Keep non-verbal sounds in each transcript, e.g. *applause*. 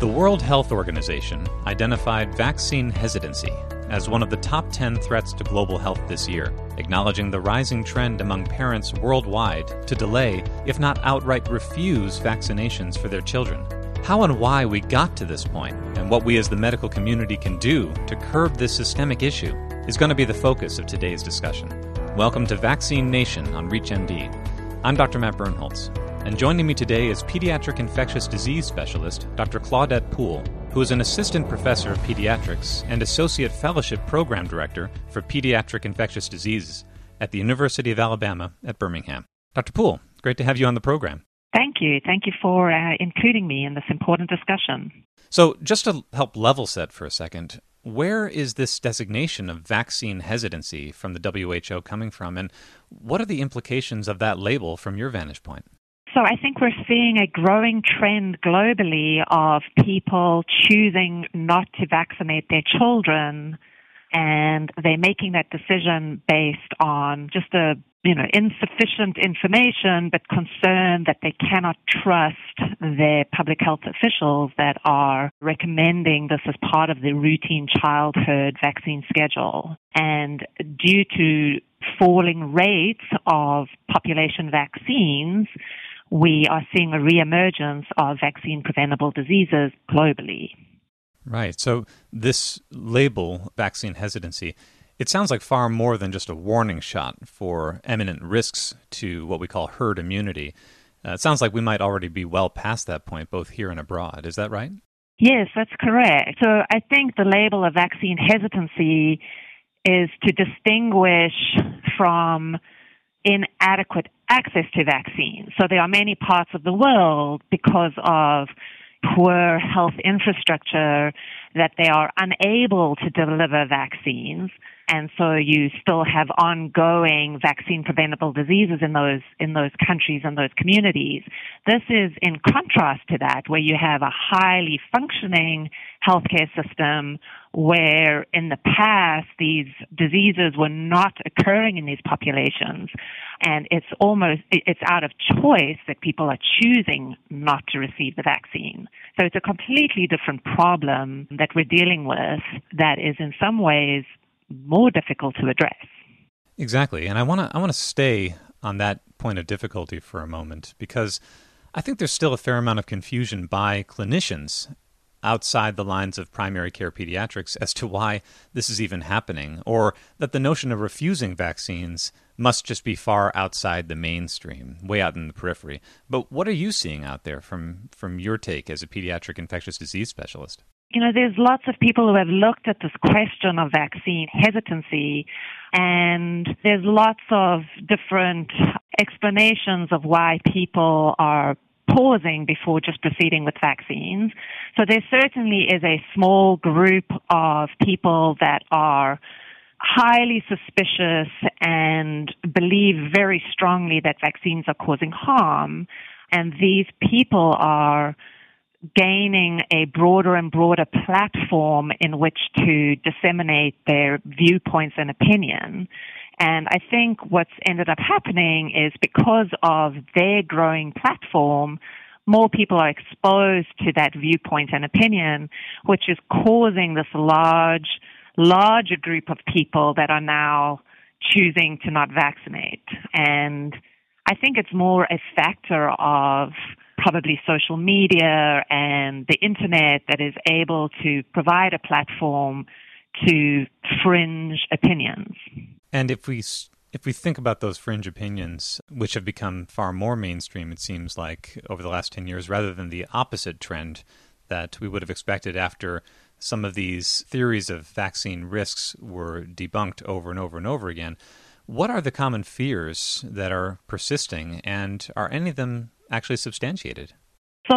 The World Health Organization identified vaccine hesitancy as one of the top 10 threats to global health this year, acknowledging the rising trend among parents worldwide to delay, if not outright refuse, vaccinations for their children. How and why we got to this point, and what we as the medical community can do to curb this systemic issue, is going to be the focus of today's discussion. Welcome to Vaccine Nation on ReachMD. I'm Dr. Matt Birnholz, and joining me today is pediatric infectious disease specialist Dr. Claudette Poole, who is an assistant professor of pediatrics and associate fellowship program director for pediatric infectious diseases at the University of Alabama at Birmingham. Dr. Poole, great to have you on the program. Thank you. Thank you for uh, including me in this important discussion. So, just to help level set for a second, where is this designation of vaccine hesitancy from the WHO coming from, and what are the implications of that label from your vantage point? So I think we're seeing a growing trend globally of people choosing not to vaccinate their children and they're making that decision based on just a you know insufficient information but concern that they cannot trust their public health officials that are recommending this as part of the routine childhood vaccine schedule. And due to falling rates of population vaccines we are seeing a reemergence of vaccine preventable diseases globally. Right. So, this label, vaccine hesitancy, it sounds like far more than just a warning shot for imminent risks to what we call herd immunity. Uh, it sounds like we might already be well past that point, both here and abroad. Is that right? Yes, that's correct. So, I think the label of vaccine hesitancy is to distinguish from inadequate access to vaccines. So there are many parts of the world because of poor health infrastructure that they are unable to deliver vaccines and so you still have ongoing vaccine preventable diseases in those in those countries and those communities. This is in contrast to that, where you have a highly functioning healthcare system where in the past these diseases were not occurring in these populations and it's almost it's out of choice that people are choosing not to receive the vaccine so it's a completely different problem that we're dealing with that is in some ways more difficult to address. Exactly. And I want to I want to stay on that point of difficulty for a moment because I think there's still a fair amount of confusion by clinicians outside the lines of primary care pediatrics as to why this is even happening, or that the notion of refusing vaccines must just be far outside the mainstream, way out in the periphery. But what are you seeing out there from, from your take as a pediatric infectious disease specialist? You know, there's lots of people who have looked at this question of vaccine hesitancy, and there's lots of different explanations of why people are pausing before just proceeding with vaccines. So there certainly is a small group of people that are highly suspicious and believe very strongly that vaccines are causing harm. And these people are gaining a broader and broader platform in which to disseminate their viewpoints and opinion. And I think what's ended up happening is because of their growing platform, more people are exposed to that viewpoint and opinion, which is causing this large, larger group of people that are now choosing to not vaccinate. And I think it's more a factor of probably social media and the internet that is able to provide a platform to fringe opinions. And if we if we think about those fringe opinions, which have become far more mainstream, it seems like over the last ten years, rather than the opposite trend that we would have expected after some of these theories of vaccine risks were debunked over and over and over again. What are the common fears that are persisting, and are any of them actually substantiated? So,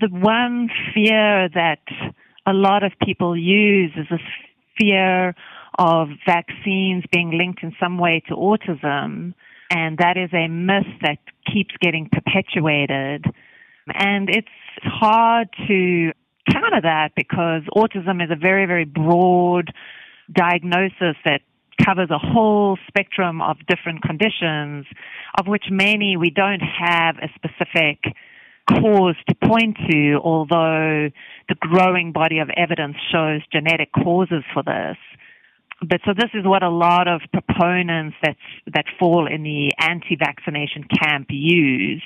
the one fear that a lot of people use is this fear of vaccines being linked in some way to autism. And that is a myth that keeps getting perpetuated. And it's hard to counter that because autism is a very, very broad diagnosis that covers a whole spectrum of different conditions, of which many we don't have a specific cause to point to, although the growing body of evidence shows genetic causes for this. But so this is what a lot of proponents that that fall in the anti-vaccination camp use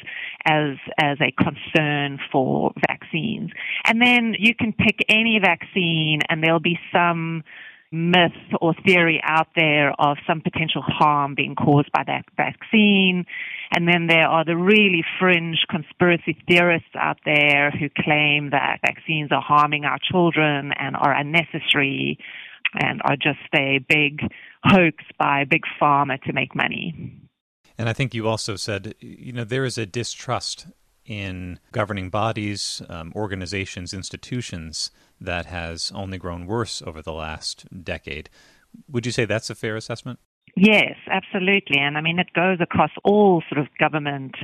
as as a concern for vaccines. And then you can pick any vaccine, and there'll be some myth or theory out there of some potential harm being caused by that vaccine. And then there are the really fringe conspiracy theorists out there who claim that vaccines are harming our children and are unnecessary and are just a big hoax by big pharma to make money. And I think you also said, you know, there is a distrust in governing bodies, um, organizations, institutions that has only grown worse over the last decade. Would you say that's a fair assessment? Yes, absolutely. And I mean, it goes across all sort of government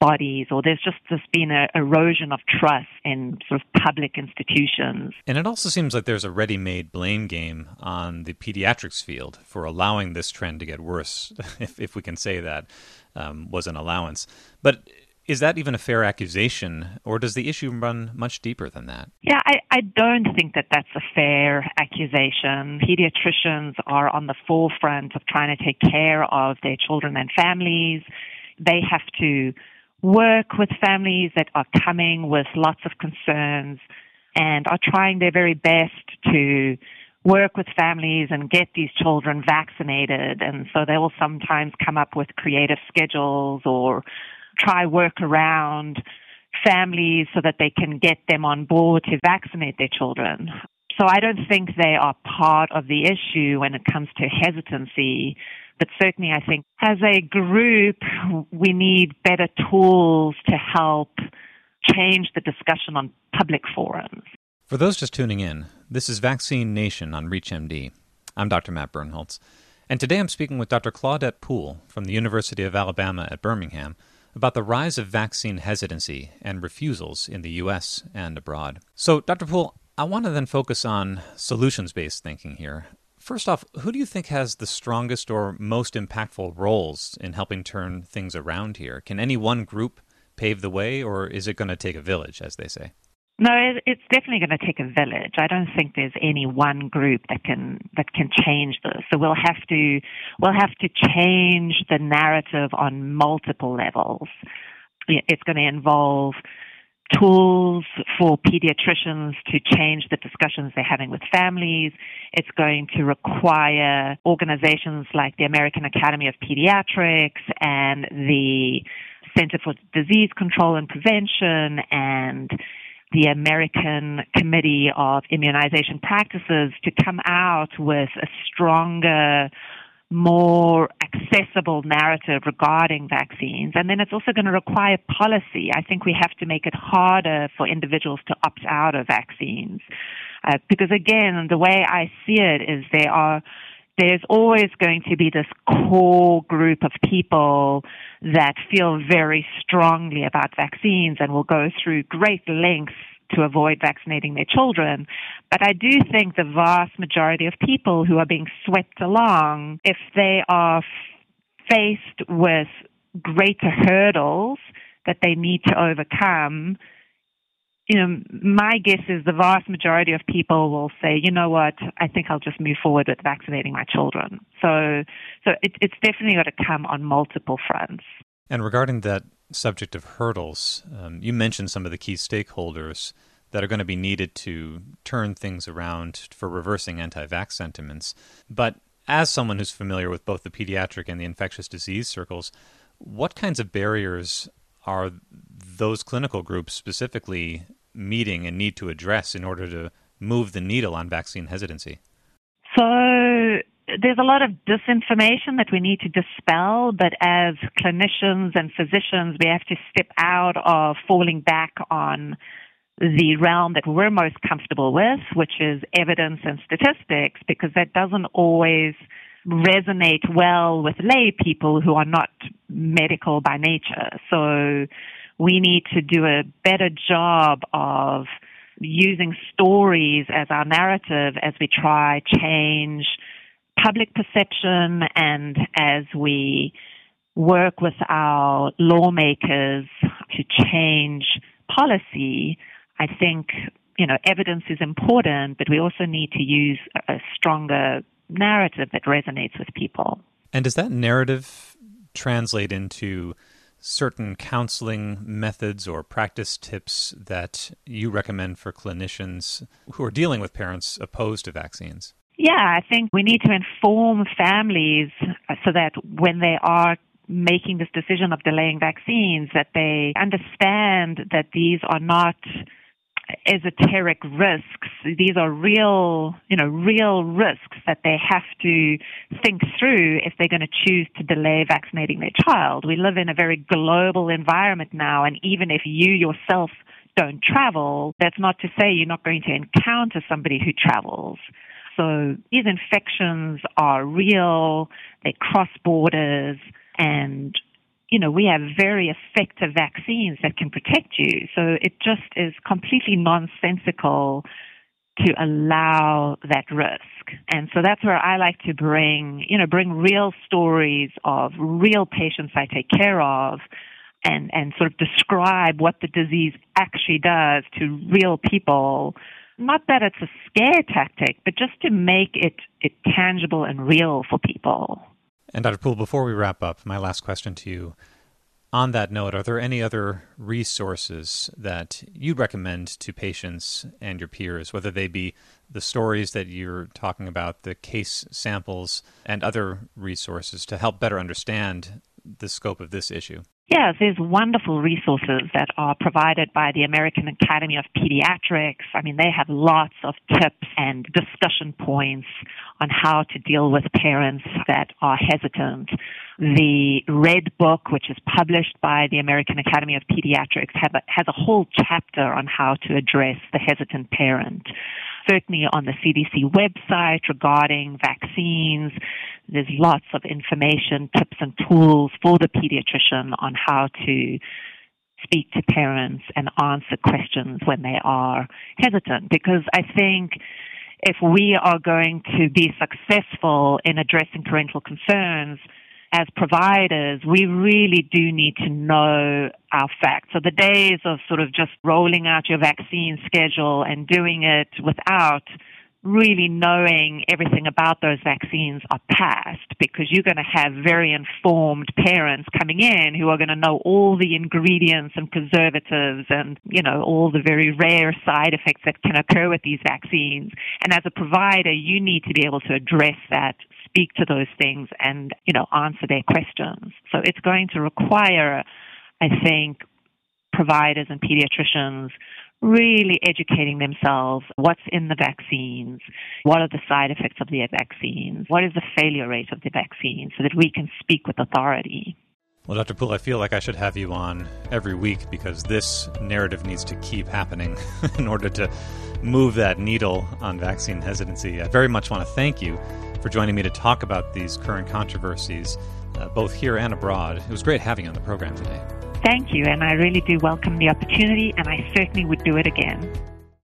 bodies, or there's just there's been an erosion of trust in sort of public institutions. And it also seems like there's a ready-made blame game on the pediatrics field for allowing this trend to get worse, *laughs* if if we can say that um, was an allowance. But is that even a fair accusation, or does the issue run much deeper than that? Yeah, I, I don't think that that's a fair accusation. Pediatricians are on the forefront of trying to take care of their children and families. They have to work with families that are coming with lots of concerns and are trying their very best to work with families and get these children vaccinated. And so they will sometimes come up with creative schedules or try work around families so that they can get them on board to vaccinate their children. So I don't think they are part of the issue when it comes to hesitancy. But certainly I think as a group, we need better tools to help change the discussion on public forums. For those just tuning in, this is Vaccine Nation on ReachMD. I'm Dr. Matt Birnholz, and today I'm speaking with Dr. Claudette Poole from the University of Alabama at Birmingham about the rise of vaccine hesitancy and refusals in the U.S. and abroad. So, Dr. Poole, I want to then focus on solutions based thinking here. First off, who do you think has the strongest or most impactful roles in helping turn things around here? Can any one group pave the way, or is it going to take a village, as they say? No, it's definitely going to take a village. I don't think there's any one group that can that can change this. So we'll have to we'll have to change the narrative on multiple levels. It's going to involve tools for pediatricians to change the discussions they're having with families. It's going to require organizations like the American Academy of Pediatrics and the Center for Disease Control and Prevention and the American Committee of Immunization Practices to come out with a stronger, more accessible narrative regarding vaccines. And then it's also going to require policy. I think we have to make it harder for individuals to opt out of vaccines. Uh, because again, the way I see it is there are there's always going to be this core group of people that feel very strongly about vaccines and will go through great lengths to avoid vaccinating their children. But I do think the vast majority of people who are being swept along, if they are faced with greater hurdles that they need to overcome, you know, my guess is the vast majority of people will say, you know what, I think I'll just move forward with vaccinating my children. So, so it, it's definitely got to come on multiple fronts. And regarding that subject of hurdles, um, you mentioned some of the key stakeholders that are going to be needed to turn things around for reversing anti-vax sentiments. But as someone who's familiar with both the pediatric and the infectious disease circles, what kinds of barriers are those clinical groups specifically meeting and need to address in order to move the needle on vaccine hesitancy? So there's a lot of disinformation that we need to dispel, but as clinicians and physicians, we have to step out of falling back on the realm that we're most comfortable with, which is evidence and statistics, because that doesn't always resonate well with lay people who are not medical by nature. So we need to do a better job of using stories as our narrative as we try to change public perception and as we work with our lawmakers to change policy, I think, you know, evidence is important, but we also need to use a stronger narrative that resonates with people. And does that narrative translate into certain counseling methods or practice tips that you recommend for clinicians who are dealing with parents opposed to vaccines? Yeah, I think we need to inform families so that when they are making this decision of delaying vaccines that they understand that these are not esoteric risks. These are real, you know, real risks that they have to think through if they're going to choose to delay vaccinating their child. We live in a very global environment now, and even if you yourself don't travel, that's not to say you're not going to encounter somebody who travels. So these infections are real, they cross borders, and you know, we have very effective vaccines that can protect you. So it just is completely nonsensical to allow that risk. And so that's where I like to bring, you know, bring real stories of real patients I take care of and, and sort of describe what the disease actually does to real people. Not that it's a scare tactic, but just to make it, it tangible and real for people. And Dr. Poole, before we wrap up, my last question to you. On that note, are there any other resources that you'd recommend to patients and your peers, whether they be the stories that you're talking about, the case samples, and other resources to help better understand the scope of this issue? Yes, there's wonderful resources that are provided by the American Academy of Pediatrics. I mean, they have lots of tips and discussion points on how to deal with parents that are hesitant. The Red Book, which is published by the American Academy of Pediatrics, a, has a whole chapter on how to address the hesitant parent certainly on the CDC website regarding vaccines. There's lots of information, tips, and tools for the pediatrician on how to speak to parents and answer questions when they are hesitant. Because I think if we are going to be successful in addressing parental concerns, as providers, we really do need to know our facts. So the days of sort of just rolling out your vaccine schedule and doing it without really knowing everything about those vaccines are passed because you're going to have very informed parents coming in who are going to know all the ingredients and preservatives and, you know, all the very rare side effects that can occur with these vaccines. And as a provider, you need to be able to address that speak to those things and, you know, answer their questions. So it's going to require, I think, providers and pediatricians really educating themselves what's in the vaccines, what are the side effects of the vaccines, what is the failure rate of the vaccine, so that we can speak with authority. Well, Dr. Poole, I feel like I should have you on every week because this narrative needs to keep happening *laughs* in order to move that needle on vaccine hesitancy. I very much want to thank you for joining me to talk about these current controversies, uh, both here and abroad. It was great having you on the program today. Thank you, and I really do welcome the opportunity, and I certainly would do it again.